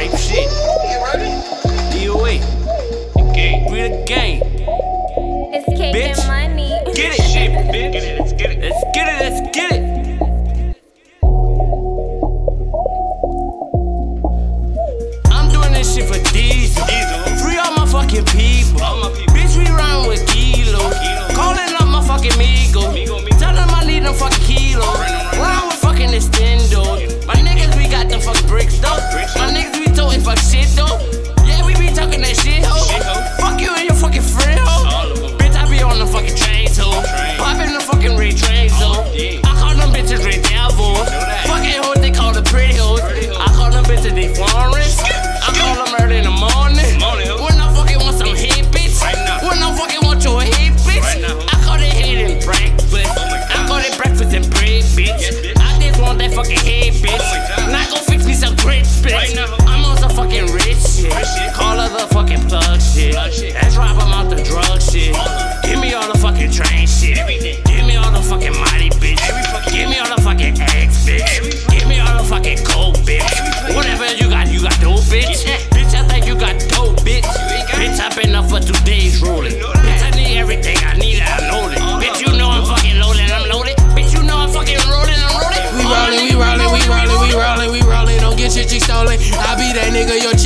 type shit. You ready? DOA. The game. We the game.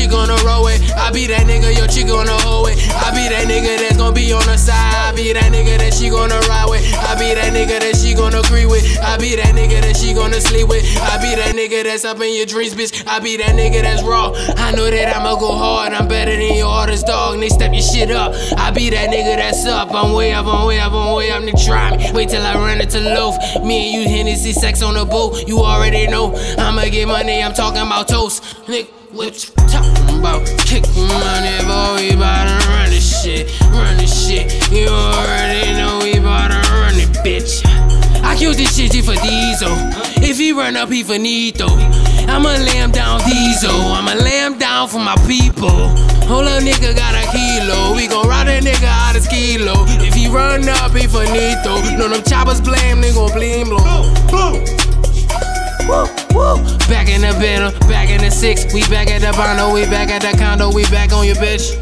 Chick on the roadway. I be that nigga your chick on the hallway. I be that nigga that's gonna be on the side. I be that nigga that she gonna ride with. I be that nigga that she gonna agree with. I be that nigga that she gonna sleep with. I be that nigga that's up in your dreams, bitch. I be that nigga that's raw. I know that I'ma go hard. I'm better They step your shit up. I be that nigga that's up. I'm way up, I'm way up, I'm way up. Nigga, try me. Wait till I run into loaf. Me and you Hennessy sex on the boat. You already know. I'ma get money. I'm talking about toast. Nigga, what you talking about? Kick money, boy. We bout to run this shit. Run this shit. You already know we bout to run it, bitch. I killed this shit G for Diesel. If he run up, he finito. I'ma lay him down Diesel. I'ma lay him down for my people. Hold up, nigga got a kilo. We gon' ride that nigga out of kilo. If he run up, he finito. No, them choppers blame, they gon' blame blow. Woo, woo. Back in the uh, back in the six. We back at the bondo, we back at the condo, we back on your bitch.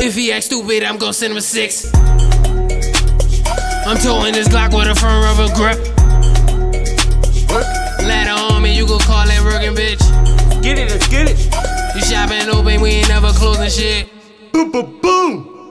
If he act stupid, I'm gon' send him a six. I'm towing this Glock with a front rubber grip. Ladder on me, you gon' call that working bitch. Get it, let's get it. You shopping open, we ain't never closing shit. Boom, boom, boom.